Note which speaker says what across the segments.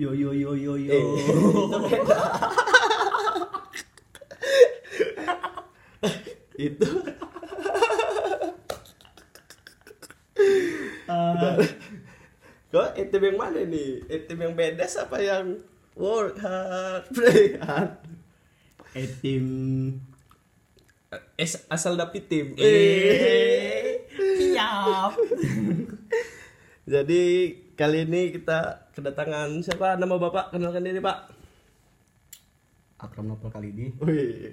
Speaker 1: Yo yo yo yo yo.
Speaker 2: Eh, itu. Beda. itu
Speaker 1: Ah,
Speaker 2: kok item yang mana nih item yang bedes apa yang work hard? Play hard.
Speaker 1: Eh tim
Speaker 2: Es, asal dapet tim
Speaker 1: eh. Siap.
Speaker 2: jadi kali ini kita kedatangan siapa nama bapak kenalkan diri pak
Speaker 1: Akram Nopal kali ini.
Speaker 2: Wih.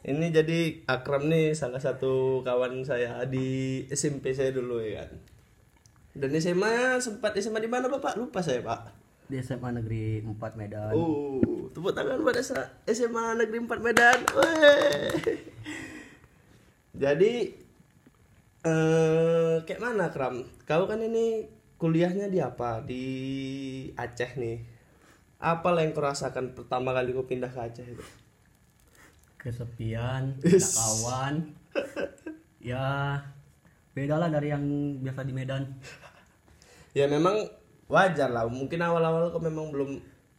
Speaker 2: Ini jadi Akram nih salah satu kawan saya di SMP saya dulu ya kan. Dan SMA sempat SMA di mana Bapak? Lupa saya, Pak.
Speaker 1: Di SMA Negeri 4 Medan.
Speaker 2: Oh, tepuk tangan sa- SMA Negeri 4 Medan. Weh. Jadi eh kayak mana, Kram? Kau kan ini kuliahnya di apa? Di Aceh nih. Apa yang kau rasakan pertama kali kau pindah ke Aceh itu?
Speaker 1: Kesepian, tidak kawan. ya beda lah dari yang biasa di Medan.
Speaker 2: ya memang wajar lah mungkin awal-awal kok memang belum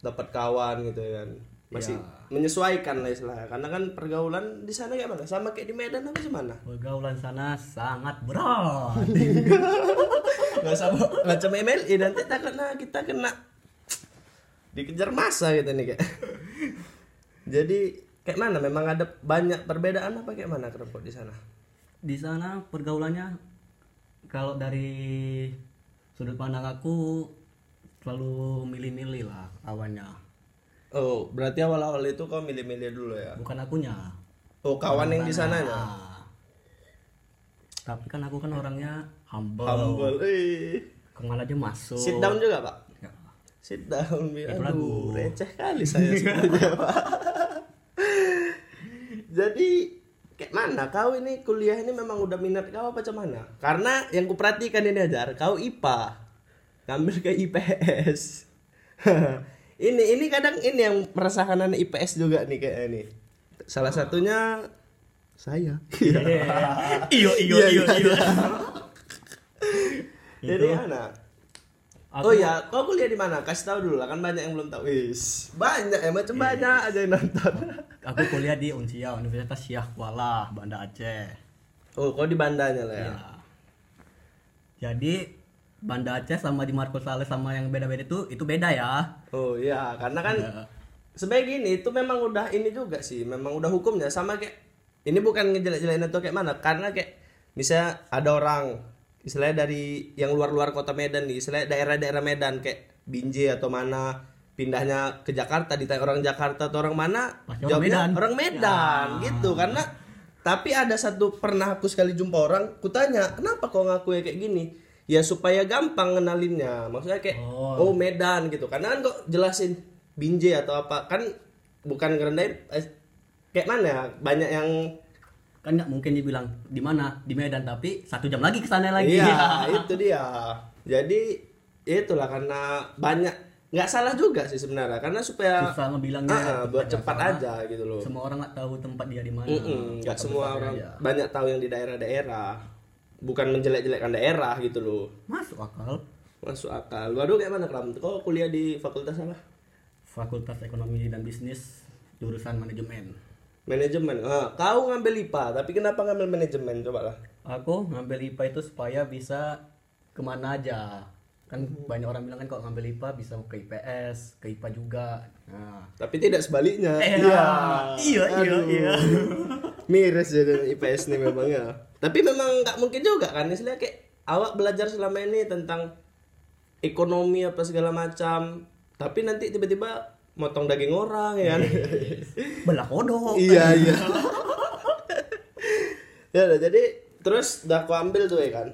Speaker 2: dapat kawan gitu ya kan masih menyesuaikan lah istilahnya karena kan pergaulan di sana kayak mana sama kayak di Medan apa gimana
Speaker 1: Pergaulan sana sangat berat.
Speaker 2: nggak sama macam MLI nanti kita kena kita kena. Dikejar masa gitu nih kayak jadi kayak mana? Memang ada banyak perbedaan apa kayak mana kerupuk di sana?
Speaker 1: Di sana pergaulannya kalau dari sudut pandang aku selalu milih-milih lah kawannya.
Speaker 2: oh berarti awal-awal itu kau milih-milih dulu ya?
Speaker 1: Bukan akunya.
Speaker 2: oh kawan yang di sananya?
Speaker 1: Nah, tapi kan aku kan orangnya humble.
Speaker 2: humble eh
Speaker 1: Ke mana aja masuk.
Speaker 2: sit down juga pak
Speaker 1: Ya.
Speaker 2: Sit down, Bi.
Speaker 1: Itu
Speaker 2: Aduh,
Speaker 1: lagu.
Speaker 2: receh kali saya sebenarnya, Pak. Jadi kayak mana kau ini kuliah ini memang udah minat kau apa macam mana? Karena yang kuperhatikan ini ajar, kau IPA. Ngambil ke IPS. ini ini kadang ini yang merasakan anak IPS juga nih kayak ini. Salah satunya saya.
Speaker 1: Iyo iyo
Speaker 2: Iya,
Speaker 1: iyo
Speaker 2: iya,
Speaker 1: iyo.
Speaker 2: Jadi anak
Speaker 1: Aku-
Speaker 2: Oh ya, kau kuliah di mana? Kasih tahu dulu lah, kan banyak yang belum tahu. Wis, banyak ya, macam banyak aja yang nonton.
Speaker 1: Aku kuliah di Unsia, Universitas Syah Kuala, Banda Aceh.
Speaker 2: Oh, kau di bandanya lah ya.
Speaker 1: Ya. Jadi Banda Aceh sama di Marco Sales sama yang beda-beda itu itu beda ya.
Speaker 2: Oh iya, karena kan
Speaker 1: Ya.
Speaker 2: sebagai gini itu memang udah ini juga sih, memang udah hukumnya sama kayak ini bukan ngejelek-jelekin atau kayak mana, karena kayak misalnya ada orang istilahnya dari yang luar-luar kota Medan nih, istilahnya daerah-daerah Medan kayak Binjai atau mana pindahnya ke Jakarta ditanya orang Jakarta atau orang mana
Speaker 1: Pasti orang
Speaker 2: jawabnya
Speaker 1: Medan.
Speaker 2: orang Medan gitu. Karena tapi ada satu pernah aku sekali jumpa orang kutanya kenapa kau ngaku kayak gini? Ya supaya gampang ngenalinnya. Maksudnya kayak
Speaker 1: Oh.
Speaker 2: oh, Medan gitu. Karena kan kok jelasin Binjai atau apa kan bukan ngerendahin eh, kayak mana ya banyak yang
Speaker 1: Kan nggak mungkin dibilang di mana di Medan tapi satu jam lagi ke sana lagi.
Speaker 2: iya itu dia jadi ya itulah karena banyak nggak salah juga sih sebenarnya karena supaya
Speaker 1: Susah ngebilangnya.
Speaker 2: Ah, buat cepat
Speaker 1: sana.
Speaker 2: aja gitu loh
Speaker 1: Semua orang nggak tahu tempat dia di mana.
Speaker 2: Mm-mm, nggak semua orang
Speaker 1: aja.
Speaker 2: banyak tahu yang di daerah-daerah bukan menjelek-jelekkan daerah gitu loh
Speaker 1: Masuk akal.
Speaker 2: masuk akal waduh kayak mana kram kau kuliah di fakultas apa
Speaker 1: Fakultas Ekonomi dan Bisnis jurusan manajemen.
Speaker 2: Manajemen. Ah, kau ngambil IPA tapi kenapa ngambil manajemen? Coba lah.
Speaker 1: Aku ngambil IPA itu supaya bisa ke mana aja. Kan banyak orang bilang kan kalau ngambil IPA bisa ke IPS, ke IPA juga. Nah,
Speaker 2: tapi tidak sebaliknya.
Speaker 1: Eh, iya, iya,
Speaker 2: Aduh.
Speaker 1: iya.
Speaker 2: miris jadi IPS nih memang ya. Tapi memang nggak mungkin juga kan. Istilahnya kayak awak belajar selama ini tentang ekonomi apa segala macam tapi nanti tiba-tiba motong daging orang ya. Kan
Speaker 1: belah kodok.
Speaker 2: iya iya. Ya udah jadi terus udah aku ambil tuh ya kan.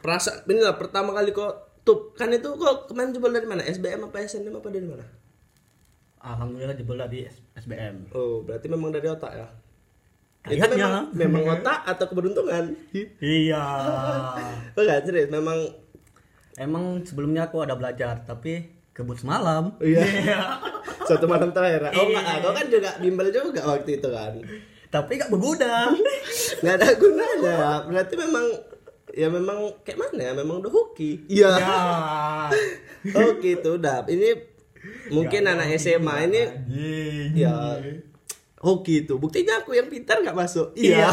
Speaker 2: Perasaan ini lah pertama kali kok tuh kan itu kok kemarin jebol dari mana? SBM apa SNM apa dari mana?
Speaker 1: Alhamdulillah jebol di SBM.
Speaker 2: oh berarti memang dari otak ya? Itu
Speaker 1: Kayaknya.
Speaker 2: memang, memang otak atau keberuntungan?
Speaker 1: Iya.
Speaker 2: Enggak serius? Memang
Speaker 1: Emang sebelumnya aku ada belajar, tapi kebut semalam.
Speaker 2: iya satu malam terakhir oh enggak kau kan juga bimbel juga waktu itu kan
Speaker 1: Tapi gak berguna.
Speaker 2: nggak ada gunanya berarti memang ya memang kayak mana ya memang udah hoki iya
Speaker 1: ya.
Speaker 2: oh gitu udah ini mungkin anak SMA ini
Speaker 1: Anjing.
Speaker 2: ya hoki itu. Buktinya aku yang pintar nggak masuk.
Speaker 1: Iya.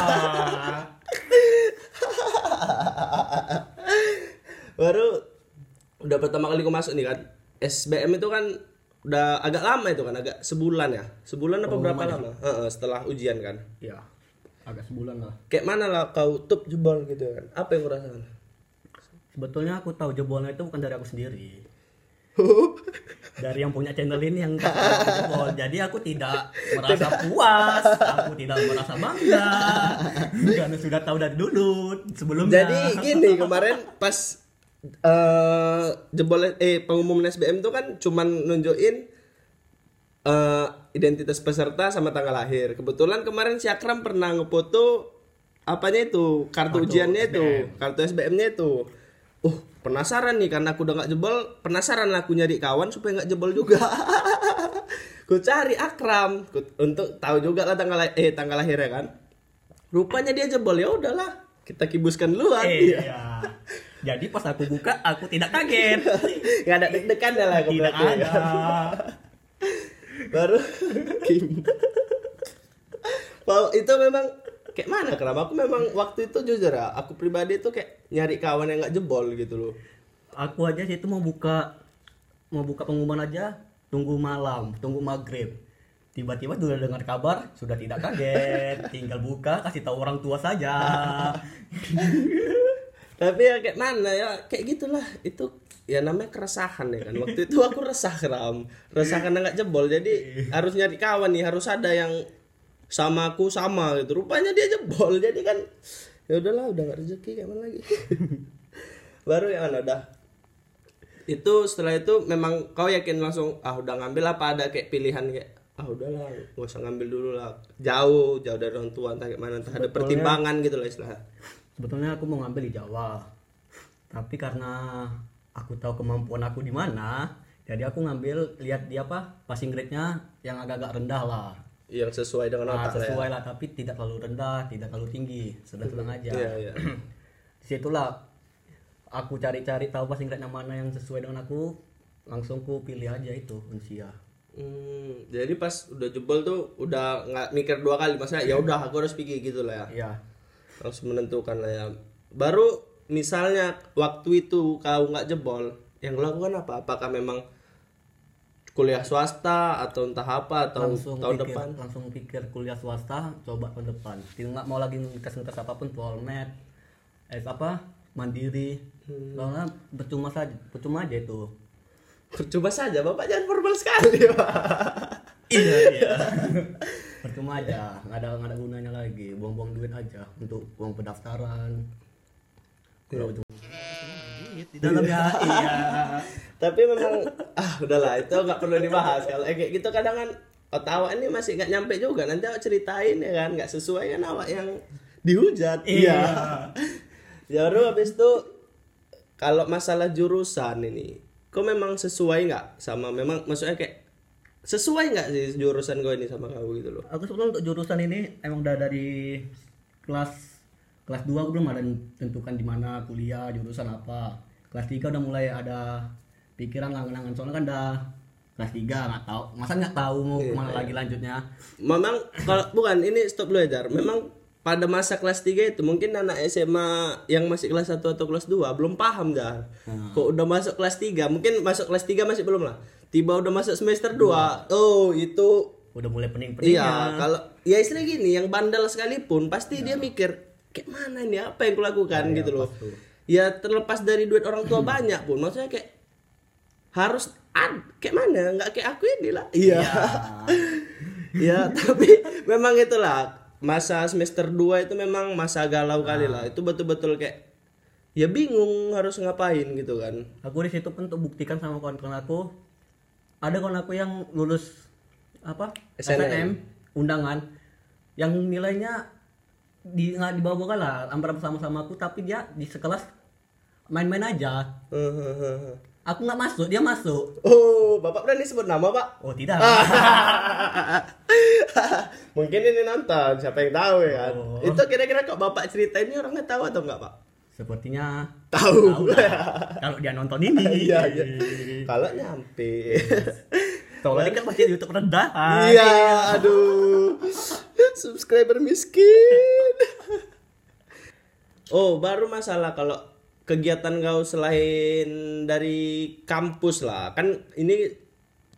Speaker 2: Baru udah pertama kali aku masuk nih kan. SBM itu kan udah agak lama itu kan, agak sebulan ya. Sebulan apa berapa lama? Heeh, setelah ujian kan.
Speaker 1: Iya. Agak sebulan lah.
Speaker 2: Kayak mana lah kau tup jebol gitu kan? Apa yang kau rasakan?
Speaker 1: Sebetulnya aku tahu jebolnya itu bukan dari aku sendiri. Dari yang punya channel ini yang jebol. Jadi aku tidak merasa puas, aku tidak merasa bangga. Karena sudah tahu dari dulu sebelumnya.
Speaker 2: Jadi gini kemarin pas eh jebol eh pengumuman SBM tuh kan cuman nunjukin eh identitas peserta sama tanggal lahir. Kebetulan kemarin si Akram pernah ngefoto apanya itu kartu,
Speaker 1: Kartu
Speaker 2: ujiannya itu,
Speaker 1: SBM.
Speaker 2: kartu SBM-nya itu. Uh, penasaran nih karena aku udah nggak jebol, penasaran aku nyari kawan supaya nggak jebol juga. ku cari Akram ku- untuk tahu juga lah tanggal eh tanggal lahirnya kan. Rupanya dia jebol ya udahlah, kita kibuskan duluan.
Speaker 1: Eh, iya. Jadi pas aku buka, aku tidak kaget.
Speaker 2: Gak ada deg-degan lah
Speaker 1: Tidak
Speaker 2: berarti ya.
Speaker 1: ada.
Speaker 2: baru Wow, itu memang kayak mana kenapa aku memang waktu itu jujur ya aku pribadi itu kayak nyari kawan yang nggak jebol gitu loh
Speaker 1: Aku aja sih itu mau buka mau buka pengumuman aja tunggu malam, tunggu maghrib. Tiba-tiba sudah dengar kabar, sudah tidak kaget, tinggal buka kasih tahu orang tua saja.
Speaker 2: tapi ya kayak mana ya? Kayak gitulah. Itu ya namanya keresahan ya kan. Waktu itu aku resah keram resah karena nggak jebol. Jadi harus nyari kawan nih. Harus ada yang sama aku sama gitu. Rupanya dia jebol. Jadi kan ya udahlah udah nggak rezeki kayak mana lagi? Baru yang mana? Udah. Itu setelah itu memang kau yakin langsung ah udah ngambil apa ada kayak pilihan kayak ah udahlah gak usah ngambil dulu lah. Jauh jauh dari orang tua entah kayak mana entah ada pertimbangan gitu lah istilahnya
Speaker 1: Sebetulnya aku mau ngambil di Jawa. Tapi karena aku tahu kemampuan aku di mana, jadi aku ngambil lihat dia apa passing grade-nya yang agak-agak rendah lah.
Speaker 2: yang sesuai dengan
Speaker 1: Nah,
Speaker 2: otak ya.
Speaker 1: sesuai lah tapi tidak terlalu rendah, tidak terlalu tinggi, sedang-sedang aja.
Speaker 2: Iya, iya.
Speaker 1: Di situlah aku cari-cari tahu passing grade-nya mana yang sesuai dengan aku, langsung ku pilih aja itu Unsia.
Speaker 2: Hmm, jadi pas udah jebol tuh udah nggak mikir dua kali maksudnya ya udah aku harus pergi gitu lah ya
Speaker 1: Iya.
Speaker 2: Langsung menentukan lah ya. Baru misalnya waktu itu kau nggak jebol yang lakukan apa? Apakah memang kuliah swasta atau entah apa atau
Speaker 1: langsung
Speaker 2: tahun
Speaker 1: pikir,
Speaker 2: depan?
Speaker 1: langsung pikir kuliah swasta coba tahun depan. Tidak mau lagi ngetes-ngetes apa pun polmed eh apa? Mandiri.
Speaker 2: Hmm.
Speaker 1: soalnya percuma saja percuma aja itu.
Speaker 2: Coba saja bapak jangan formal sekali pak.
Speaker 1: Iya iya percuma aja nggak ada nggak ada gunanya lagi. Buang-buang duit aja untuk uang pendaftaran. Kalau ujung duit di dalamnya iya.
Speaker 2: Tapi memang ah udahlah itu nggak perlu dibahas. Kalau eh, kayak gitu kadang kan otak awak ini masih nggak nyampe juga. Nanti awak ceritain ya kan? Nggak sesuai kan awak yang dihujat.
Speaker 1: Iya.
Speaker 2: ya baru habis itu kalau masalah jurusan ini kau memang sesuai nggak? Sama memang maksudnya kayak sesuai nggak sih jurusan gue ini sama kau gitu loh?
Speaker 1: Aku sebetulnya untuk jurusan ini emang udah dari kelas kelas 2 aku belum ada tentukan di mana kuliah jurusan apa. Kelas 3 udah mulai ada pikiran ngangan-ngangan soalnya kan udah kelas 3 nggak tahu. Masa nggak tahu mau ke mana lagi lanjutnya?
Speaker 2: Memang kalau bukan ini stop dulu ya Jar. memang pada masa kelas 3 itu mungkin anak SMA yang masih kelas 1 atau kelas 2 belum paham Jar. Kok udah masuk kelas 3, mungkin masuk kelas 3 masih belum lah. Tiba udah masuk semester 2. Oh, itu
Speaker 1: udah mulai pening-peningnya.
Speaker 2: Iya, kalau ya istilah gini yang bandel sekalipun pasti dia mikir kayak mana ini? Apa yang kulakukan? Gitu loh. Ya terlepas dari duit orang tua banyak pun maksudnya kayak harus ad, kayak mana? Nggak kayak aku ini lah. Iya. Ya tapi memang itulah masa semester 2 itu memang masa galau kali lah. Itu betul-betul kayak ya bingung harus ngapain gitu kan.
Speaker 1: Aku di situ pun untuk buktikan sama kawan-kawan aku ada kawan aku yang lulus apa
Speaker 2: SNM.
Speaker 1: undangan yang nilainya di nggak di bawah lah hampir sama-sama aku tapi dia di sekelas main-main aja. Aku nggak masuk dia masuk.
Speaker 2: Oh bapak berani sebut nama pak?
Speaker 1: Oh tidak.
Speaker 2: Mungkin ini nonton siapa yang tahu ya kan.
Speaker 1: Oh.
Speaker 2: itu kira-kira kok bapak cerita ini orangnya tahu atau enggak pak
Speaker 1: sepertinya
Speaker 2: Tahu.
Speaker 1: kalau dia nonton ini
Speaker 2: Iya, iya. Kalau nyampe.
Speaker 1: soalnya kan pasti YouTube rendahan
Speaker 2: Iya, aduh. Subscriber miskin. Oh, baru masalah kalau kegiatan kau selain dari kampus lah. Kan ini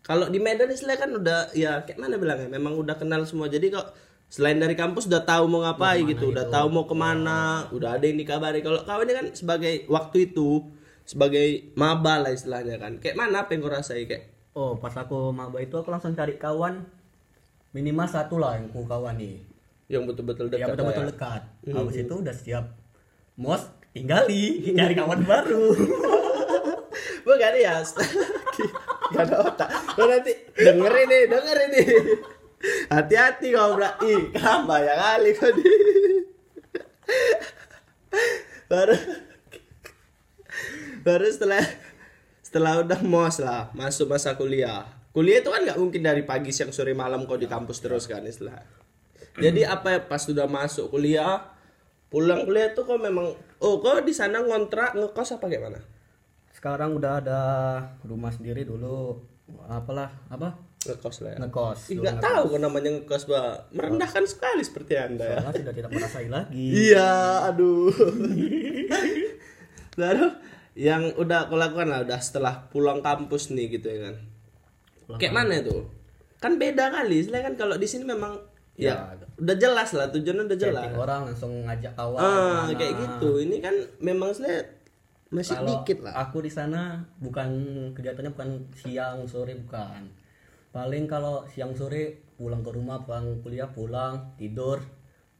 Speaker 2: kalau di Medan istilah kan udah ya kayak mana bilangnya? Memang udah kenal semua. Jadi kok selain dari kampus udah tahu mau ngapain gitu, udah tahu mau ke mana, udah ada yang dikabari. Kalau kau ini kan sebagai waktu itu sebagai maba lah istilahnya kan. Kayak mana apa yang kau rasai kayak
Speaker 1: oh pas aku maba itu aku langsung cari kawan minimal satu lah yang ku kawan nih
Speaker 2: yang betul-betul dekat
Speaker 1: yang betul-betul
Speaker 2: ya?
Speaker 1: dekat habis itu udah siap mos tinggali nyari kawan baru
Speaker 2: Bukan ya. Gak ada otak. Lo nanti dengerin nih, dengerin nih. Hati-hati kau. Ih, kan banyak kali kau di. Baru baru setelah setelah udah mos lah masuk masa kuliah. Kuliah itu kan nggak mungkin dari pagi siang sore malam kau di kampus terus kan istilah. Jadi apa ya pas sudah masuk kuliah pulang kuliah tuh kau memang oh kau di sana ngontrak ngekos apa kayak mana
Speaker 1: sekarang udah ada rumah sendiri dulu. Apalah apa
Speaker 2: ngekos lah ya.
Speaker 1: Ngekos.
Speaker 2: Nggak tahu kok namanya ngekos bah merendahkan sekali seperti anda ya.
Speaker 1: Soalnya sudah tidak merasai lagi.
Speaker 2: Iya aduh. Baru yang udah aku lakukan lah udah setelah pulang kampus nih gitu ya kan. Kayak mana itu kan beda kali istilahnya kan kalau di sini memang ya, udah jelas lah tujuannya udah jelas.
Speaker 1: Chatting orang langsung ngajak kawan
Speaker 2: ah kayak gitu. Ini kan memang istilahnya masih
Speaker 1: Kalau
Speaker 2: dikit lah.
Speaker 1: aku di sana bukan kegiatannya bukan siang sore bukan paling kalau siang sore pulang ke rumah pulang kuliah pulang tidur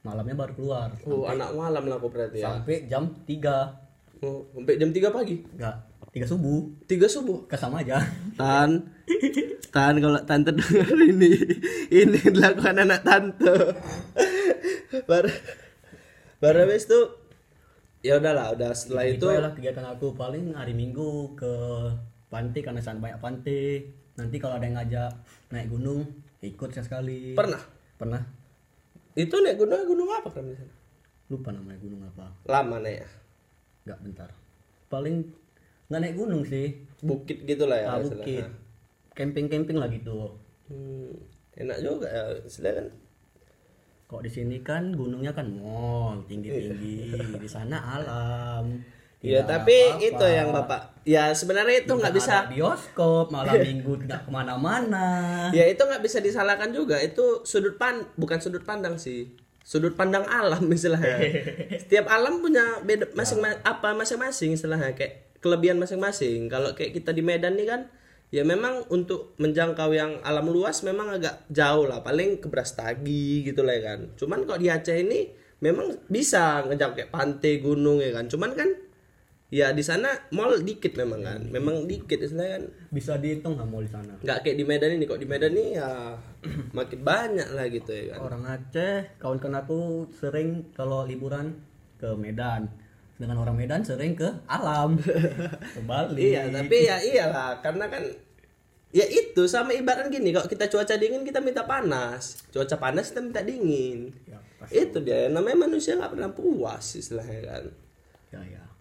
Speaker 1: malamnya baru keluar.
Speaker 2: Oh anak malam lah aku berarti ya?
Speaker 1: sampai jam 3
Speaker 2: oh, sampai jam 3 pagi?
Speaker 1: Enggak 3 subuh.
Speaker 2: Tiga subuh?
Speaker 1: Ke sama aja.
Speaker 2: Tan, Tan kalau tante denger ini, ini dilakukan anak tante. baru, baru habis itu, ya udahlah, udah setelah
Speaker 1: itu
Speaker 2: itu,
Speaker 1: adalah kegiatan aku. Paling hari minggu ke pantai karena sana banyak pantai nanti kalau ada yang ngajak naik gunung ikut sekali.
Speaker 2: Pernah.
Speaker 1: pernah.
Speaker 2: Itu naik gunung, gunung apa kan di sana?
Speaker 1: lupa namanya gunung apa.
Speaker 2: Lama naik ya,
Speaker 1: nggak bentar. Paling nggak naik gunung sih.
Speaker 2: Bukit gitu lah ya.
Speaker 1: ah, bukit. Camping camping lah gitu.
Speaker 2: Hmm, enak juga ya, kan.
Speaker 1: kok di sini kan gunungnya kan mall tinggi tinggi di sana alam
Speaker 2: Iya, tapi
Speaker 1: apa-apa.
Speaker 2: itu yang bapak, ya sebenarnya itu nggak bisa,
Speaker 1: bioskop malam minggu tidak ke mana-mana
Speaker 2: ya itu nggak bisa disalahkan juga. Itu sudut pan, bukan sudut pandang sih, sudut pandang alam istilahnya. Setiap alam punya beda masing apa masing-masing istilahnya kayak kelebihan masing-masing. Kalau kayak kita di Medan nih kan, ya memang untuk menjangkau yang alam luas memang agak jauh lah, paling ke Brastagi gitu lah ya kan. Cuman kok di Aceh ini memang bisa ngejangkau kayak pantai, gunung ya kan. Cuman kan ya di sana mall dikit memang kan, memang dikit istilahnya kan.
Speaker 1: Bisa dihitung nggak mau di sana?
Speaker 2: Nggak kayak di Medan ini. Kok di Medan ini ya makin banyak lah gitu ya kan.
Speaker 1: Orang Aceh kawan-kawan aku sering kalau liburan ke Medan. Dengan orang Medan sering ke alam ke Bali.
Speaker 2: Iya tapi ya iyalah karena kan ya itu sama ibarat gini kalau kita cuaca dingin kita minta panas. Cuaca panas kita minta dingin.
Speaker 1: Ya,
Speaker 2: itu dia namanya manusia nggak pernah puas istilahnya kan.
Speaker 1: Ya, ya.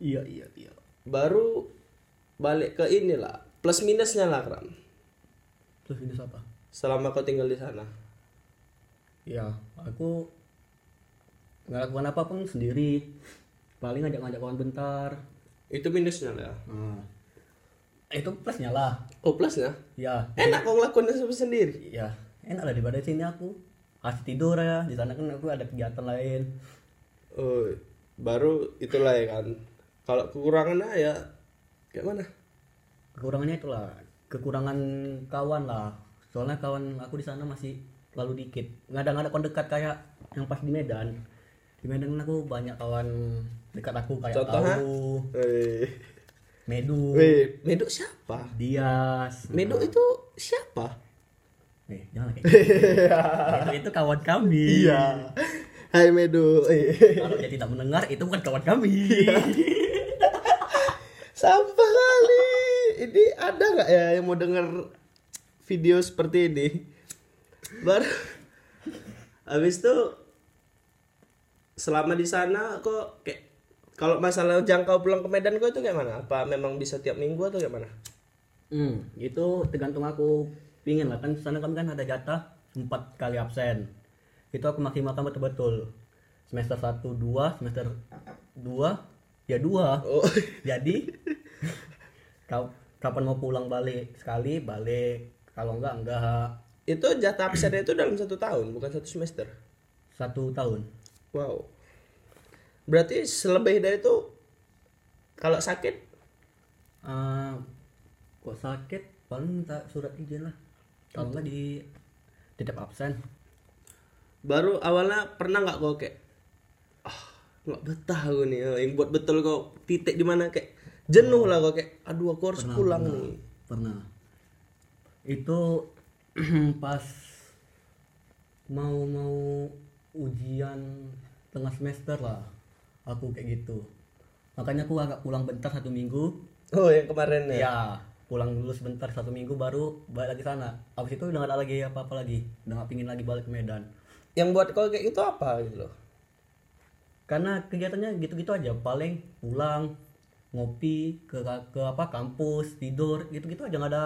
Speaker 1: Iya iya iya.
Speaker 2: Baru balik ke inilah plus minusnya lah Kram.
Speaker 1: Terus ini apa?
Speaker 2: Selama kau tinggal di sana.
Speaker 1: Ya aku nggak lakukan apa pun sendiri. Paling ngajak-ngajak kawan bentar.
Speaker 2: Itu minusnya lah. Ya.
Speaker 1: nah, itu plusnya lah.
Speaker 2: Oh plusnya?
Speaker 1: Ya
Speaker 2: enak kau ngelakuin sendiri.
Speaker 1: Ya enak lah daripada sini aku. Kasih tidur ya di sana kan aku ada kegiatan lain.
Speaker 2: Oh baru itulah ya kan kalau kekurangannya ya kayak mana?
Speaker 1: Kekurangannya itulah kekurangan kawan lah. Soalnya kawan aku di sana masih terlalu dikit. Nggak ada nggak ada kawan dekat kayak yang pas di Medan. Di Medan kan aku banyak kawan dekat aku kayak
Speaker 2: Contohnya?
Speaker 1: tahu
Speaker 2: Weh,
Speaker 1: Medu.
Speaker 2: Weh, Medo siapa?
Speaker 1: Dias.
Speaker 2: Medo itu siapa?
Speaker 1: eh jangan kayak gitu. itu, itu kawan kami.
Speaker 2: Hai Medo. Eh,
Speaker 1: kalau dia tidak mendengar itu bukan kawan kami
Speaker 2: Sampah kali. Ini ada nggak ya yang mau denger video seperti ini? Baru habis itu selama di sana kok kayak kalau masalah jangkau pulang ke Medan kau itu kayak mana apa memang bisa tiap minggu atau kayak mana
Speaker 1: Hmm, itu tergantung aku pingin lah kan sana kami kan ada jatah empat kali absen. Itu aku maksimalkan betul-betul. Semester 1 2, semester 2 ya dua.
Speaker 2: oh
Speaker 1: Jadi kapan mau pulang balik? Sekali balik. Kalau enggak enggak.
Speaker 2: Itu jatah absennya itu dalam satu tahun bukan satu semester?
Speaker 1: Satu tahun.
Speaker 2: Wow. Berarti selebih dari itu kalau sakit?
Speaker 1: Eh, kok sakit? Paling minta surat izin lah. Kalau enggak di tetap absen.
Speaker 2: Baru awalnya pernah nggak kau kayak ah nggak betah gue nih Oh, yang buat betul kau titik di mana? Kayak jenuh lah kau kayak aduh aku harus pulang nih.
Speaker 1: pernah. Itu pas mau mau ujian tengah semester lah aku kayak gitu. Makanya aku agak pulang bentar satu minggu.
Speaker 2: Oh yang kemarin ya?
Speaker 1: Ya pulang dulu sebentar satu minggu baru balik lagi sana. Abis itu udah gak ada lagi apa apa lagi udah gak pingin lagi balik ke Medan.
Speaker 2: Yang buat kau kayak gitu apa gitu loh?
Speaker 1: Karena kegiatannya gitu-gitu aja paling pulang ngopi ke ke apa kampus tidur gitu-gitu aja nggak ada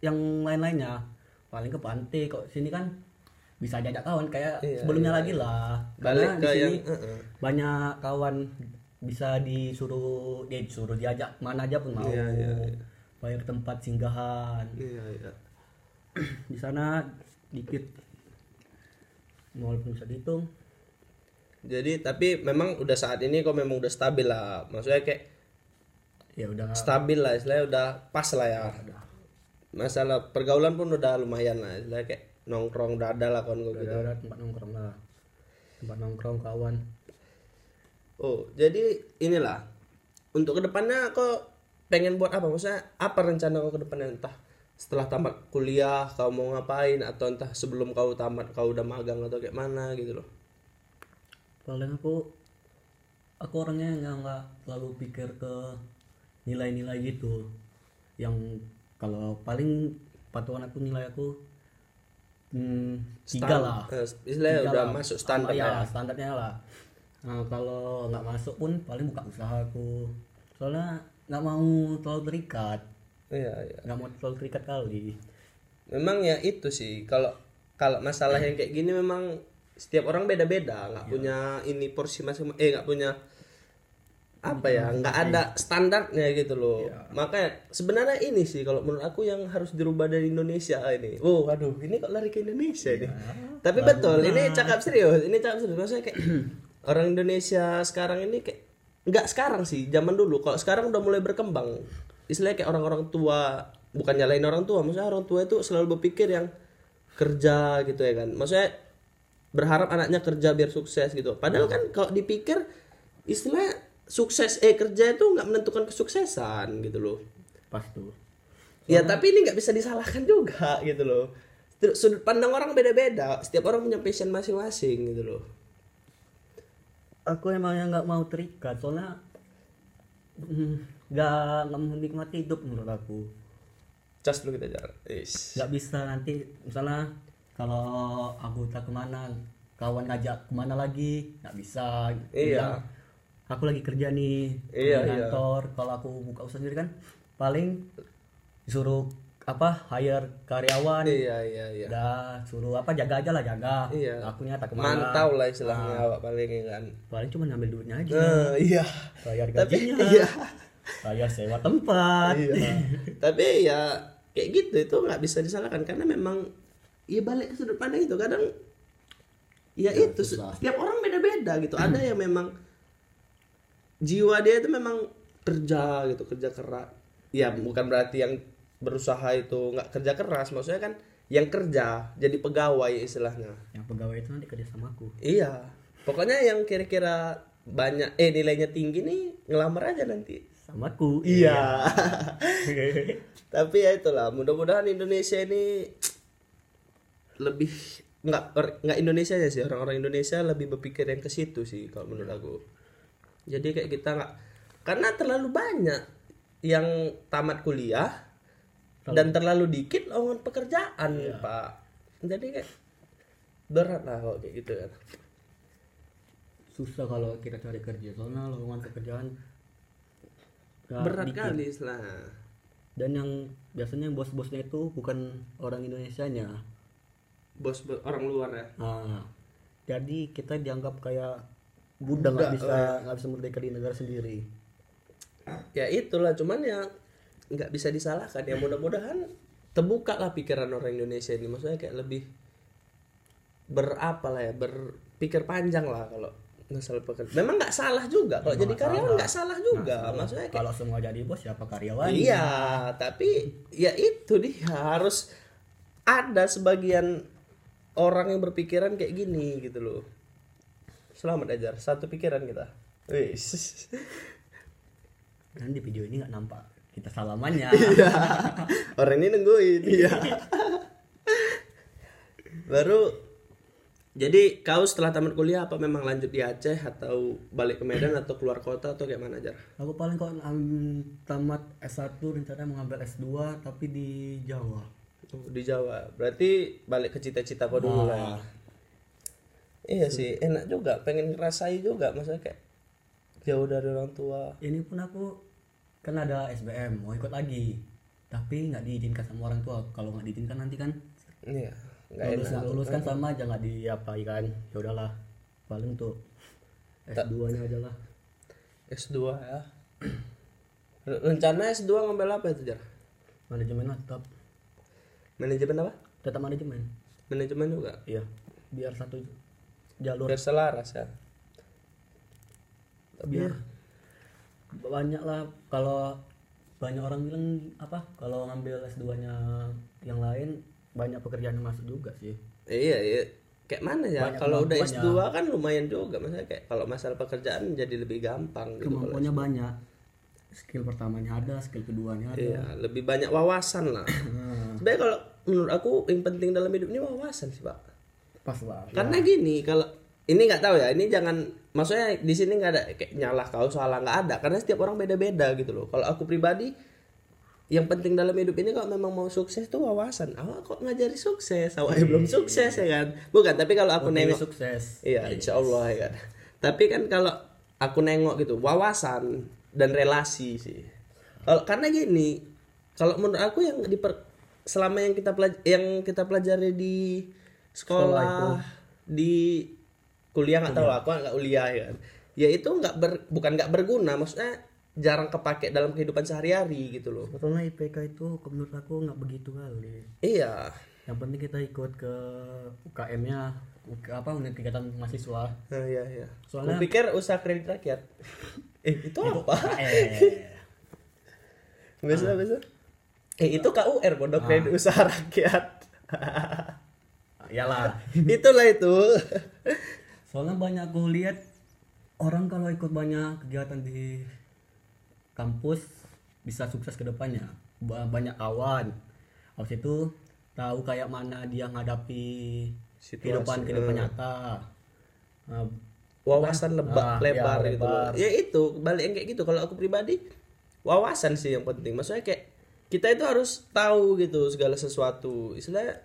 Speaker 1: yang lain-lainnya. Paling ke pantai kok sini kan bisa jajak kawan kayak
Speaker 2: Iya,
Speaker 1: sebelumnya lagi lah.
Speaker 2: Balik
Speaker 1: karena
Speaker 2: ke
Speaker 1: di sini
Speaker 2: yang uh-uh.
Speaker 1: banyak kawan bisa disuruh dia disuruh diajak mana aja pun mau.
Speaker 2: Iya, iya, iya.
Speaker 1: bayar tempat singgahan.
Speaker 2: Iya iya.
Speaker 1: Di sana dikit. Walaupun bisa dihitung.
Speaker 2: Jadi tapi memang udah saat ini kau memang udah stabil lah. Maksudnya kayak
Speaker 1: ya udah.
Speaker 2: Stabil lah istilahnya udah pas lah ya. Masalah pergaulan pun udah lumayan lah istilahnya kayak nongkrong udah ada lah kawan gue gitu.
Speaker 1: ada tempat nongkrong lah. Tempat nongkrong kawan.
Speaker 2: Oh jadi inilah untuk ke depannya kau pengen buat apa? Maksudnya apa rencana kau ke depannya entah setelah tamat kuliah kau mau ngapain? Atau entah sebelum kau tamat kau udah magang atau kayak mana gitu loh.
Speaker 1: Paling aku aku orangnya yang nggak terlalu pikir ke nilai-nilai gitu. Yang kalau paling patuan aku nilai aku hmm, tiga lah.
Speaker 2: eh, istilahnya udah
Speaker 1: lah.
Speaker 2: masuk standar
Speaker 1: ya,
Speaker 2: ya.
Speaker 1: standarnya lah. Nah, kalau nggak masuk pun paling buka usaha aku. Soalnya nggak mau terlalu terikat.
Speaker 2: Iya iya.
Speaker 1: Nggak mau terlalu terikat kali.
Speaker 2: Memang ya itu sih. Kalau kalau masalah yang kayak gini memang setiap orang beda-beda. Nggak punya ini porsi masing eh nggak punya apa ya nggak ada standarnya gitu loh. Makanya sebenarnya ini sih kalau menurut aku yang harus dirubah dari Indonesia ini. Oh aduh ini kok lari ke Indonesia nih tapi betul ini cakap serius ini cakap serius. Maksudnya kayak orang Indonesia sekarang ini kayak nggak sekarang sih zaman dulu. Kalau sekarang udah mulai berkembang. Istilahnya kayak orang-orang tua bukan nyalain orang tua. Maksudnya orang tua itu selalu berpikir yang kerja gitu ya kan. Maksudnya berharap anaknya kerja biar sukses gitu. Padahal kan kalau dipikir istilah sukses eh kerja itu nggak menentukan kesuksesan gitu loh.
Speaker 1: Pas tuh.
Speaker 2: Ya tapi ini nggak bisa disalahkan juga gitu loh. Sudut pandang orang beda-beda. Setiap orang punya passion masing-masing gitu loh.
Speaker 1: Aku emang yang nggak mau terikat soalnya mm, nggak nggak menikmati hidup menurut aku.
Speaker 2: Cas dulu kita jalan. Is.
Speaker 1: Nggak bisa nanti misalnya kalau aku tak ke mana kawan ngajak ke mana lagi nggak bisa.
Speaker 2: Iya.
Speaker 1: Bilang, aku lagi kerja nih
Speaker 2: Iya,
Speaker 1: di
Speaker 2: iya.
Speaker 1: kantor. Kalau aku buka usaha sendiri kan paling disuruh apa hire karyawan.
Speaker 2: Iya iya iya.
Speaker 1: Udah suruh apa jaga aja lah jaga.
Speaker 2: Iya.
Speaker 1: akunya tak ke mana.
Speaker 2: Mantau lah istilahnya awak paling ya kan.
Speaker 1: Paling cuma ngambil duitnya aja.
Speaker 2: Eh, iya.
Speaker 1: Bayar
Speaker 2: tapi
Speaker 1: gajinya.
Speaker 2: iya.
Speaker 1: Bayar sewa tempat.
Speaker 2: Iya. Tapi ya kayak gitu itu nggak bisa disalahkan. Karena memang ya balik ke sudut pandang itu kadang ya, itu
Speaker 1: susah.
Speaker 2: setiap orang beda-beda gitu. Ada yang memang jiwa dia itu memang kerja gitu kerja keras. Ya bukan berarti yang berusaha itu nggak kerja keras maksudnya kan yang kerja jadi pegawai istilahnya.
Speaker 1: Yang pegawai itu nanti kerja sama aku.
Speaker 2: Iya pokoknya yang kira-kira banyak eh nilainya tinggi nih ngelamar aja nanti.
Speaker 1: Sama aku.
Speaker 2: Iya. Tapi ya itulah, mudah-mudahan Indonesia ini lebih nggak nggak Indonesia aja sih orang-orang Indonesia lebih berpikir yang ke situ sih kalau menurut aku. Jadi kayak kita nggak karena terlalu banyak yang tamat kuliah dan terlalu dikit lowongan pekerjaan pak. Jadi kayak berat lah kalau kayak gitu kan.
Speaker 1: susah kalau kita cari kerja soalnya lowongan pekerjaan
Speaker 2: berat
Speaker 1: dikit.
Speaker 2: kali lah
Speaker 1: dan yang biasanya bos-bosnya itu bukan orang Indonesia nya
Speaker 2: bos bo- orang luar ya
Speaker 1: nah, jadi kita dianggap kayak budak nggak bisa nggak bisa merdeka di negara sendiri.
Speaker 2: Ya itulah cuman ya nggak bisa disalahkan. Ya mudah-mudahan terbuka lah pikiran orang Indonesia ini. Maksudnya kayak lebih berapa lah ya berpikir panjang lah kalau masalah pekerjaan memang nggak salah juga kalau jadi karyawan nggak salah juga. Maksudnya kayak
Speaker 1: kalau semua jadi bos siapa karyawan?
Speaker 2: Iya tapi ya itu dia harus ada sebagian orang yang berpikiran kayak gini gitu loh selamat ajar satu pikiran kita Wis.
Speaker 1: dan di video ini nggak nampak kita salamannya
Speaker 2: Iya. Orang ini nungguin. Iya. Baru jadi kau setelah tamat kuliah apa memang lanjut di Aceh atau balik ke Medan atau keluar kota atau kayak mana aja?
Speaker 1: aku paling kalau am- tamat S1 rencana mau ngambil S2 tapi di Jawa
Speaker 2: Oh, di Jawa. Berarti balik ke cita-cita kau dulu lah. Ya. Iya sih, enak juga. Pengen ngerasain juga maksudnya kayak jauh dari orang tua.
Speaker 1: ini pun aku kan ada SBM mau ikut lagi tapi nggak diizinkan sama orang tua kalau nggak diizinkan nanti kan
Speaker 2: Iya, nggak
Speaker 1: lulus
Speaker 2: enak.
Speaker 1: lulus kan sama aja nggak diapai kan ya udahlah paling tuh S2 nya aja lah
Speaker 2: S2 ya. Rencana S2 ngambil apa itu, Jar?
Speaker 1: manajemen lah tetap
Speaker 2: Manajemen apa?
Speaker 1: tetap manajemen
Speaker 2: Manajemen juga.
Speaker 1: iya biar satu jalur
Speaker 2: Biar selaras ya.
Speaker 1: biar banyak lah kalau banyak orang bilang apa kalau ngambil S2 nya yang lain banyak pekerjaan yang masuk juga sih
Speaker 2: Iya, iya. Kayak mana ya?
Speaker 1: Banyak
Speaker 2: Kalau udah
Speaker 1: kemampuannya.
Speaker 2: S2 kan lumayan juga. Maksudnya kayak kalau masalah pekerjaan jadi lebih gampang gitu.
Speaker 1: kemampuannya banyak skill pertamanya ada skill keduanya ada
Speaker 2: Iya, lebih banyak wawasan lah. Sebenarnya kalau menurut aku yang penting dalam hidup ini wawasan sih, Pak.
Speaker 1: Pas lah
Speaker 2: Karena gini, kalau ini nggak tahu ya, ini jangan maksudnya di sini nggak ada kayak nyalah kau salah nggak ada karena setiap orang beda-beda gitu loh. Kalau aku pribadi yang penting dalam hidup ini kalau memang mau sukses tuh wawasan. Awak kok ngajari sukses, awak belum sukses ya kan? Bukan, tapi kalau aku nengok
Speaker 1: sukses
Speaker 2: Iya, insya Allah ya kan. Tapi kan kalau aku nengok gitu, wawasan dan relasi sih. Kalau karena gini, kalau menurut aku yang diper selama yang kita pelaj yang kita pelajari di sekolah, di kuliah nggak tahu aku nggak kuliah ya kan. Ya itu nggak ber, bukan nggak berguna, maksudnya jarang kepake dalam kehidupan sehari-hari gitu loh.
Speaker 1: sebetulnya IPK itu menurut aku nggak begitu kali
Speaker 2: Iya.
Speaker 1: yang penting kita ikut ke UKM nya apa unit kegiatan mahasiswa
Speaker 2: Nah, iya iya.
Speaker 1: Soalnya-
Speaker 2: Aku pikir usaha kredit rakyat. eh, itu apa?
Speaker 1: eh
Speaker 2: Biasa biasa. Eh itu KUR Pondok Kredit Usaha Rakyat.
Speaker 1: iyalah
Speaker 2: Itulah itu.
Speaker 1: soalnya banyak aku lihat orang kalau ikut banyak kegiatan di kampus bisa sukses ke depannya Ba- banyak kawan habis itu tahu kayak mana dia menghadapi kehidupan kehidupan nyata Nah,
Speaker 2: Wawasan
Speaker 1: Ah,
Speaker 2: lebak lebar
Speaker 1: ya,
Speaker 2: gitu.
Speaker 1: lebar.
Speaker 2: Ya itu balik yang kayak gitu. Kalau aku pribadi wawasan sih yang penting. Maksudnya kayak kita itu harus tahu gitu segala sesuatu. Istilahnya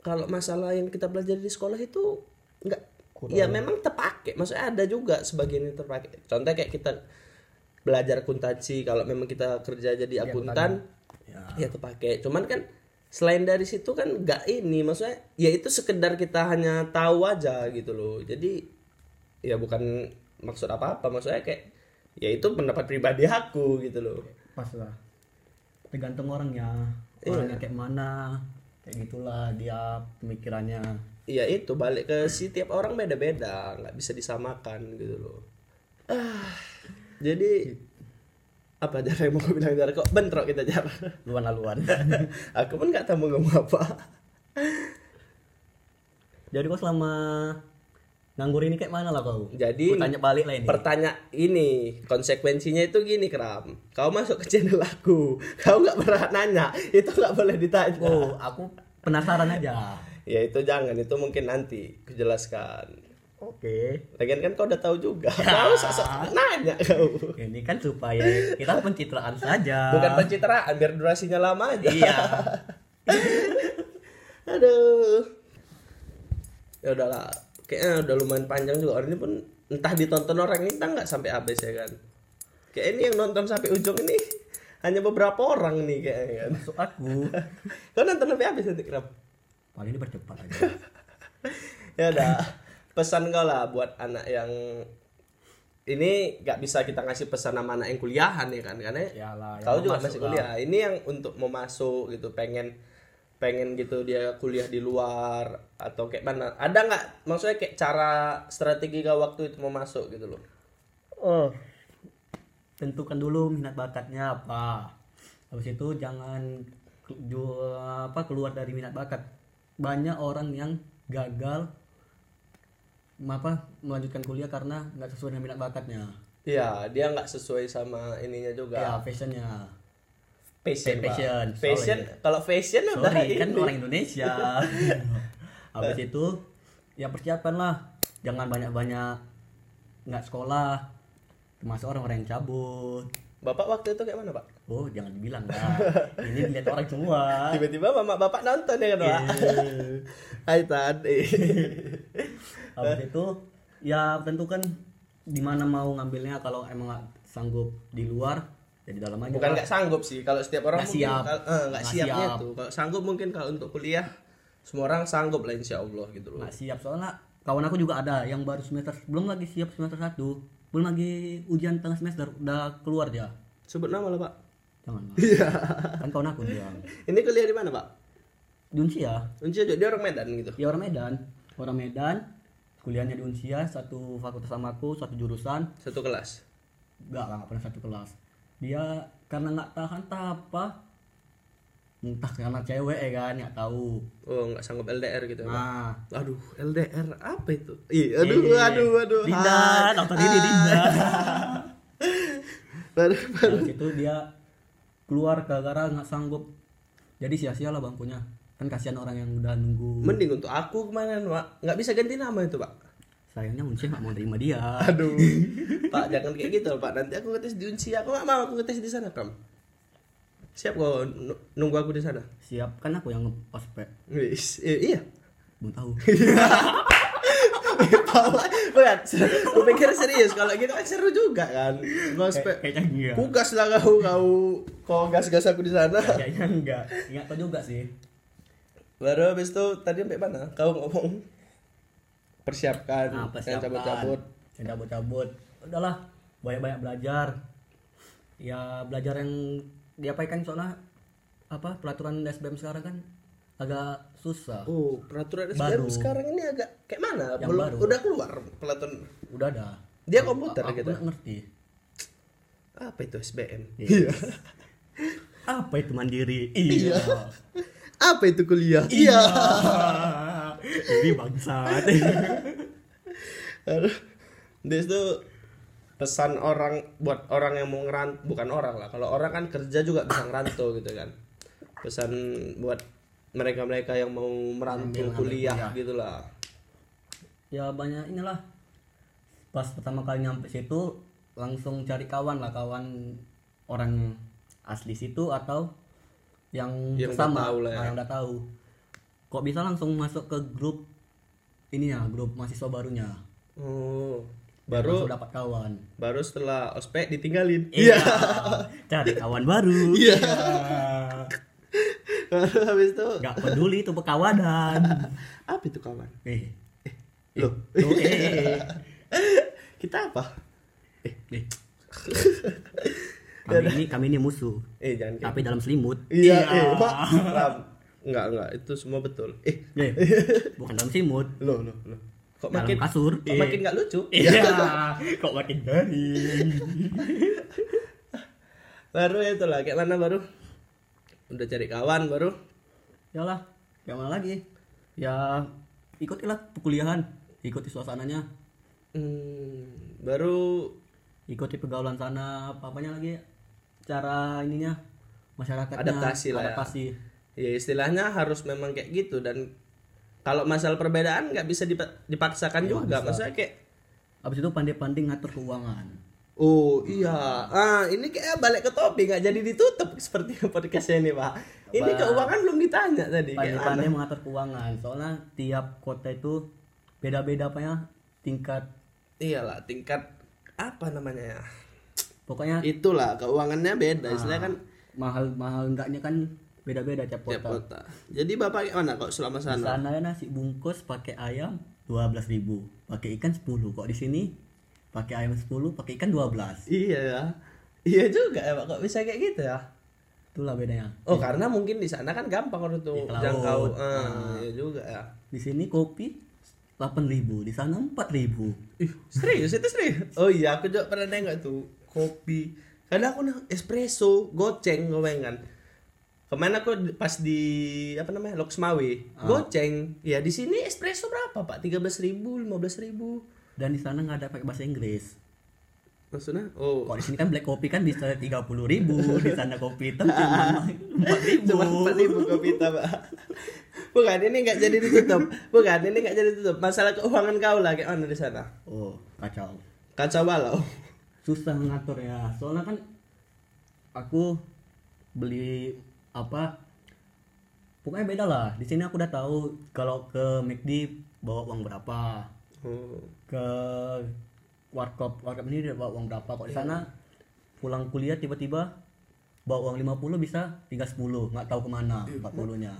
Speaker 2: kalau masalah yang kita pelajari di sekolah itu enggak ya memang terpakai. Maksudnya ada juga sebagian yang terpakai. Contoh kayak kita belajar akuntansi kalau memang kita kerja jadi akuntan
Speaker 1: ya.
Speaker 2: ya terpakai. Cuman kan selain dari situ kan nggak ini maksudnya ya itu sekedar kita hanya tahu aja gitu loh. Jadi ya bukan maksud apa apa maksudnya kayak ya itu pendapat pribadi aku gitu loh.
Speaker 1: Pas lah tergantung orangnya. Orangnya kayak mana kayak gitulah dia pemikirannya.
Speaker 2: Iya itu balik ke setiap orang beda-beda nggak bisa disamakan gitu loh. Ah jadi apa cara yang mau aku bilang cara kok bentrok kita cara
Speaker 1: luan laluan
Speaker 2: aku pun nggak tahu mau ngomong apa.
Speaker 1: Jadi kau selama nganggur ini kayak mana lah kau?
Speaker 2: Jadi,
Speaker 1: tanya balik lah ini.
Speaker 2: pertanyaan ini konsekuensinya itu gini kram. Kau masuk ke channel aku. Kau nggak pernah nanya. Itu nggak boleh ditanya.
Speaker 1: Oh aku penasaran aja.
Speaker 2: Ya itu jangan. Itu mungkin nanti kujelaskan.
Speaker 1: Oke.
Speaker 2: Lagian kan kau udah tahu juga. Kau sok nanya kau.
Speaker 1: Ini kan supaya kita pencitraan saja.
Speaker 2: Bukan pencitraan biar durasinya lama aja.
Speaker 1: Iya.
Speaker 2: Aduh. Ya udahlah kayaknya udah lumayan panjang juga orang ini pun entah ditonton orang entah nggak sampai habis ya kan kayak ini yang nonton sampai ujung ini hanya beberapa orang nih kayaknya kan
Speaker 1: Masuk aku.
Speaker 2: kau nonton sampai habis nanti kenapa
Speaker 1: Paling ini percepat aja.
Speaker 2: ya udah pesan kau lah buat anak yang ini nggak bisa kita ngasih pesan sama anak yang kuliahan ya kan karena
Speaker 1: Iyalah, yang
Speaker 2: kau juga masih
Speaker 1: lah.
Speaker 2: kuliah ini yang untuk mau masuk gitu pengen pengen gitu dia kuliah di luar atau kayak mana ada nggak maksudnya kayak cara strategi kau waktu itu mau masuk gitu loh
Speaker 1: Oh. Tentukan dulu minat bakatnya apa. Habis itu jangan ke- ju- apa keluar dari minat bakat. Banyak orang yang gagal apa melanjutkan kuliah karena nggak sesuai dengan minat bakatnya.
Speaker 2: Iya, dia nggak sesuai sama ininya juga.
Speaker 1: Ya, passionnya.
Speaker 2: Fashion, Pak.
Speaker 1: Fashion,
Speaker 2: Fashion,
Speaker 1: sorry.
Speaker 2: kalau fashion udah
Speaker 1: Sorry, kan
Speaker 2: ini.
Speaker 1: orang Indonesia. Habis itu ya persiapan lah. Jangan banyak-banyak nggak sekolah. Termasuk orang-orang yang cabut.
Speaker 2: Bapak waktu itu kayak mana, Pak?
Speaker 1: Oh, jangan dibilang lah. Ini dilihat orang semua.
Speaker 2: Tiba-tiba mama bapak nonton ya kan, Pak? Hai, Tan.
Speaker 1: Habis itu ya tentukan di mana mau ngambilnya kalau emang nggak sanggup di luar di dalam aja.
Speaker 2: Bukan nggak sanggup sih, kalau setiap orang
Speaker 1: Nggak siap.
Speaker 2: eh, nggak
Speaker 1: Nggak
Speaker 2: siapnya
Speaker 1: siap.
Speaker 2: tuh. Kalau sanggup mungkin kalau untuk kuliah semua orang sanggup lah insya Allah gitu loh.
Speaker 1: nggak siap soalnya kawan aku juga ada yang baru semester belum lagi siap semester satu belum lagi ujian tengah semester udah keluar dia
Speaker 2: Sebut nama lah, Pak.
Speaker 1: jangan lah.
Speaker 2: Iya.
Speaker 1: kan kawan aku dia
Speaker 2: Ini kuliah di mana, Pak?
Speaker 1: di Unsia
Speaker 2: Unsia dia orang Medan gitu.
Speaker 1: dia orang Medan orang Medan kuliahnya di Unsia satu fakultas sama aku satu jurusan
Speaker 2: Satu kelas.
Speaker 1: nggak lah, pernah satu kelas dia karena nggak tahan apa entah karena cewek ya kan nggak tahu
Speaker 2: Oh, nggak sanggup LDR gitu ya,
Speaker 1: nah
Speaker 2: Aduh, LDR apa itu? Ih, aduh,
Speaker 1: Eh,
Speaker 2: aduh, aduh.
Speaker 1: Dinda
Speaker 2: Hai.
Speaker 1: nonton ini Dinda
Speaker 2: Aduh,
Speaker 1: dari situ dia keluar gara-gara nggak sanggup jadi sia-sia lah bangkunya kan kasihan orang yang udah nunggu
Speaker 2: Mending untuk aku ke mana, Pak? Nggak bisa ganti nama itu, Pak.
Speaker 1: Sayangnya Unsia nggak mau terima dia
Speaker 2: Aduh. Pak, jangan kayak gitu, Pak. Nanti aku ngetes di Unsia. Aku nggak mau aku ngetes di sana, Pram. Siap kok nu- nunggu aku di sana.
Speaker 1: siap kan aku yang ospek
Speaker 2: eh, iya.
Speaker 1: belum tahu
Speaker 2: Bukan, aku pikir serius. Kalau gitu kan seru juga kan. Ngospek.
Speaker 1: kayaknya enggak
Speaker 2: Kugas lah kau, kau, kau gas-gas aku di sana.
Speaker 1: kayaknya enggak nggak tahu juga sih
Speaker 2: Baru habis itu tadi sampai mana? Kau ngomong persiapkan,
Speaker 1: nah
Speaker 2: jangan
Speaker 1: persiapan
Speaker 2: cabut-cabut.
Speaker 1: Jangan cabut-cabut udahlah banyak-banyak belajar ya belajar yang diapakan soalnya apa peraturan SBM sekarang kan agak susah
Speaker 2: Oh, peraturan SBM
Speaker 1: Baru.
Speaker 2: sekarang ini agak kayak mana?
Speaker 1: Yang
Speaker 2: Belum
Speaker 1: baru.
Speaker 2: udah keluar peraturan.
Speaker 1: udah ada
Speaker 2: Dia komputer
Speaker 1: aku
Speaker 2: gitu.
Speaker 1: nggak ngerti
Speaker 2: Apa itu SBM?
Speaker 1: Iya. apa itu mandiri iya
Speaker 2: Apa itu kuliah?
Speaker 1: iya ini bangsat.
Speaker 2: Dia itu pesan orang buat orang yang mau ngerant bukan orang lah. Kalau orang kan kerja juga bisa ngerantau gitu kan. Pesan buat mereka-mereka yang mau merantau kuliah,
Speaker 1: kuliah.
Speaker 2: gitu lah.
Speaker 1: ya banyak inilah pas pertama kali nyampe situ langsung cari kawan lah kawan orang asli situ atau yang,
Speaker 2: Yang udah
Speaker 1: bersama
Speaker 2: tahu lah ya.
Speaker 1: yang udah tahu kok bisa langsung masuk ke grup ini ya grup mahasiswa barunya
Speaker 2: Oh. Baru
Speaker 1: langsung dapat kawan
Speaker 2: baru setelah ospek ditinggalin.
Speaker 1: iya cari kawan baru
Speaker 2: Iya. Baru habis itu
Speaker 1: nggak peduli itu perkawanan
Speaker 2: apa itu kawan?
Speaker 1: eh
Speaker 2: Loh.
Speaker 1: Tuh, eh,
Speaker 2: Kita apa?
Speaker 1: eh, eh. kami ini kami ini musuh
Speaker 2: Eh jangan
Speaker 1: tapi dalam selimut
Speaker 2: Iya, eh, Pak. Enggak, enggak, itu semua betul. Eh,
Speaker 1: Eh, bukan dalam selimut
Speaker 2: lo, lo, lo. Kok
Speaker 1: dalam
Speaker 2: makin
Speaker 1: kasur.
Speaker 2: kok makin enggak lucu?
Speaker 1: iya. Kok makin garing.
Speaker 2: Baru itu lah, kayak mana baru? Udah cari kawan baru.
Speaker 1: ya lah gimana lagi? Ya ikutilah perkuliahan. Ikuti suasananya.
Speaker 2: Hmm, baru
Speaker 1: ikuti pergaulan sana apa apanya lagi. Cara ininya masyarakatnya
Speaker 2: Adaptasi lah ya.
Speaker 1: adaptasi.
Speaker 2: ya istilahnya harus memang kayak gitu. Dan kalau masalah perbedaan nggak bisa dipa- dipaksakan juga. Maksudnya kayak
Speaker 1: habis itu pandai-pandai ngatur keuangan.
Speaker 2: Oh iya, ah ini kayak balik ke topik nggak jadi ditutup seperti podcastnya ini pak. Ini keuangan belum ditanya tadi.
Speaker 1: Pandai-pandai mengatur keuangan. Soalnya tiap kota itu beda-beda apa ya. Tingkat
Speaker 2: iyalah tingkat apa namanya ya?
Speaker 1: Pokoknya
Speaker 2: itulah keuangannya beda.
Speaker 1: Ah.
Speaker 2: istilahnya kan
Speaker 1: mahal mahal enggaknya kan beda-beda tiap
Speaker 2: tiap
Speaker 1: kota.
Speaker 2: kota. Jadi bapak gimana kok selama
Speaker 1: di
Speaker 2: sana
Speaker 1: sana nasi bungkus pakai ayam 12.000 pakai ikan 10 kok di sini pakai ayam 10 pakai ikan 12
Speaker 2: iya ya. Iya juga ya pak. Kok bisa kayak gitu ya?
Speaker 1: Itulah bedanya.
Speaker 2: Oh karena mungkin di sana kan gampang untuk
Speaker 1: laut.
Speaker 2: jangkau.
Speaker 1: Ah.
Speaker 2: ah, iya juga ya.
Speaker 1: Di sini kopi 8.000 di sana 4.000
Speaker 2: Ih, serius? Itu serius? Oh iya aku juga pernah nengok tuh kopi. Karena aku espresso goceng gue kan ke mana aku pas di apa namanya Loksmawe. Goceng. Ya di sini espresso berapa pak? tiga belas ribu lima belas ribu.
Speaker 1: Dan di sana nggak ada pakai bahasa Inggris.
Speaker 2: Maksudnya? Oh.
Speaker 1: Kok di sini kan black kopi kan bisa tiga puluh ribu, di sana kopi hitam cuma empat ribu.
Speaker 2: cuma empat ribu kopi hitam pak. Bukan ini nggak jadi ditutup. Bukan ini nggak jadi ditutup. Masalah keuangan kau lah kayak mana di sana?
Speaker 1: Oh kacau,
Speaker 2: kacau balau
Speaker 1: susah ngatur ya. Soalnya kan aku beli apa? Pokoknya beda lah. Di sini aku udah tahu kalau ke McD bawa uang berapa,
Speaker 2: oh.
Speaker 1: ke warkop warkop ini dia bawa uang berapa. Kok di sana pulang kuliah tiba-tiba bawa uang 50 bisa tinggal 10 nggak tahu ke mana 40 nya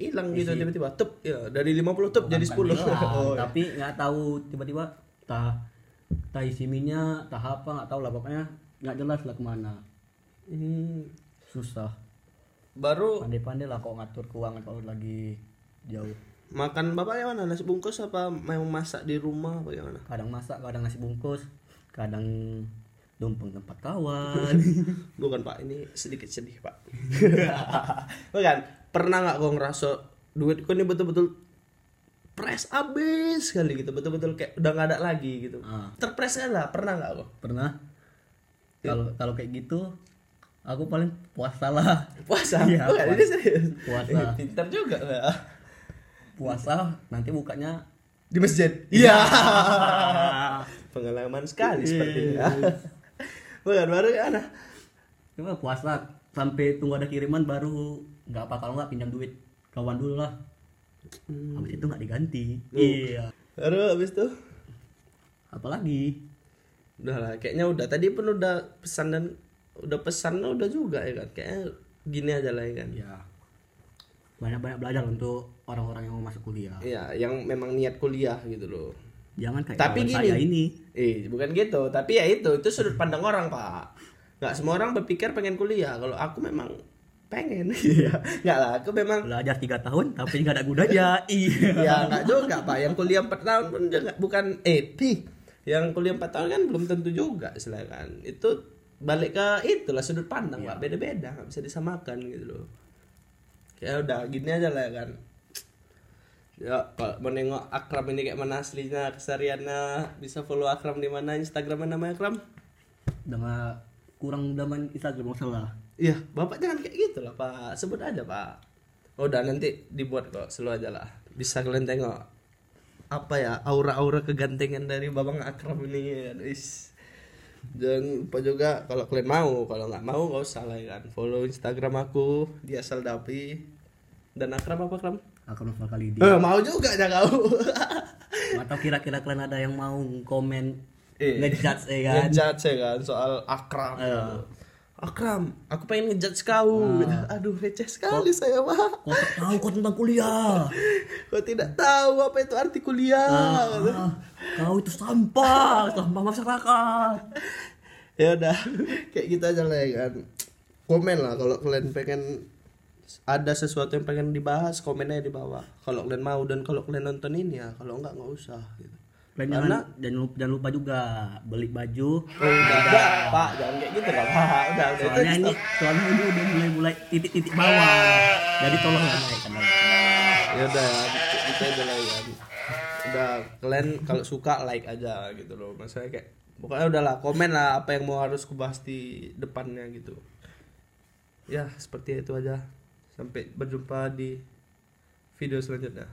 Speaker 2: hilang gitu tiba-tiba tep ya dari 50 tep jadi 10
Speaker 1: Bukan hilang,
Speaker 2: oh, iya.
Speaker 1: tapi nggak tahu tiba-tiba tah tah isi minyak tah apa nggak tahu lah pokoknya nggak jelas lah ke mana
Speaker 2: Hmm.
Speaker 1: susah
Speaker 2: baru
Speaker 1: pandai-pandai lah kok ngatur keuangan kalau lagi jauh.
Speaker 2: Makan bapak yang mana nasi bungkus apa memang masak di rumah apa gimana
Speaker 1: kadang masak kadang nasi bungkus kadang numpang tempat kawan.
Speaker 2: Bukan pak. Ini sedikit sedih pak. Bukan. Pernah nggak kau ngerasa duit kau ini betul-betul press abis sekali gitu? Betul-betul kayak udah nggak ada lagi gitu?
Speaker 1: Ah.
Speaker 2: terpres kan lah. Pernah nggak kau?
Speaker 1: Pernah. Kalau kalau kayak gitu aku paling puasa lah.
Speaker 2: Puasa?
Speaker 1: Iya,
Speaker 2: bukan ini serius?
Speaker 1: Puasa.
Speaker 2: Eh, pintar juga lah
Speaker 1: puasa nanti bukanya
Speaker 2: di masjid? Iya. Pengalaman sekali sepertinya bukan baru kan
Speaker 1: Cuma puasa sampai tunggu ada kiriman baru nggak apa kalau nggak pinjam duit kawan dulu lah. Habis itu nggak diganti. Iya.
Speaker 2: baru habis tuh
Speaker 1: Apalagi?
Speaker 2: Udah lah kayaknya udah. Tadi pun udah pesan dan udah pesan udah juga ya kan kayaknya gini aja lah ya kan
Speaker 1: ya banyak-banyak belajar untuk orang-orang yang mau masuk kuliah.
Speaker 2: Iya, yang memang niat kuliah gitu loh.
Speaker 1: Jangan kayak
Speaker 2: Tapi gini.
Speaker 1: saya ini.
Speaker 2: Eh, bukan gitu, tapi ya itu, itu sudut pandang orang, Pak. Nggak semua orang berpikir pengen kuliah. Kalau aku memang pengen. Iya. Nggak lah, aku memang
Speaker 1: Belajar tiga tahun tapi nggak ada gunanya. Iya.
Speaker 2: ya nggak juga, Pak. Yang kuliah 4 tahun pun juga bukan eh, pi. Yang kuliah 4 tahun kan belum tentu juga, silakan. Itu balik ke itulah sudut pandang, Pak. Beda-beda, nggak bisa disamakan gitu loh. Ya udah, gini aja lah ya kan. Ya, kalau mau nengok Akram ini kayak mana aslinya, kesehariannya, bisa follow Akram di mana, Instagramnya namanya Akram?
Speaker 1: Nggak kurang udah main Instagram nggak salah.
Speaker 2: Iya, Bapak jangan kayak gitu lah, Pak. Sebut aja, Pak. Oh, udah nanti dibuat kok, selalu aja lah. Bisa kalian tengok apa ya aura-aura kegantengan dari Babang Akram ini ya. Is. Jangan lupa juga kalau kalian mau, kalau nggak mau nggak usah lah ya kan. Follow Instagram aku di asal dapi dan Akram apa Akram?
Speaker 1: Novel kali ini.
Speaker 2: Eh, mau juga aja kau.
Speaker 1: Atau kira-kira kalian ada yang mau komen
Speaker 2: Eh.
Speaker 1: ngejudge ya kan?
Speaker 2: ngejudge ya kan soal Akram.
Speaker 1: Iya.
Speaker 2: Akram, aku pengen ngejudge kau. Aduh, receh sekali saya, Pak.
Speaker 1: Kau tak tahu kau tentang kuliah.
Speaker 2: Kau tidak tahu apa itu arti kuliah.
Speaker 1: Ah, kau itu sampah, sampah masyarakat.
Speaker 2: ya udah, kayak gitu aja lah ya kan. Komen lah kalau kalian pengen ada sesuatu yang pengen dibahas, komen aja di bawah. Kalau kalian mau dan kalau kalian nonton ini ya, kalau enggak nggak usah gitu.
Speaker 1: Dan jangan, jangan, lupa, jangan lupa juga beli baju.
Speaker 2: Oh, udah, udah, Pak, jangan kayak gitu Pak. Udah, udah.
Speaker 1: Soalnya ini, soalnya ini udah mulai mulai titik-titik bawah. Jadi tolong lagi.
Speaker 2: ya udah gitu aja lah ya udah kalian kalau suka like aja gitu loh maksudnya kayak pokoknya udahlah komen lah apa yang mau harus kubahas di depannya gitu ya seperti itu aja sampai berjumpa di video selanjutnya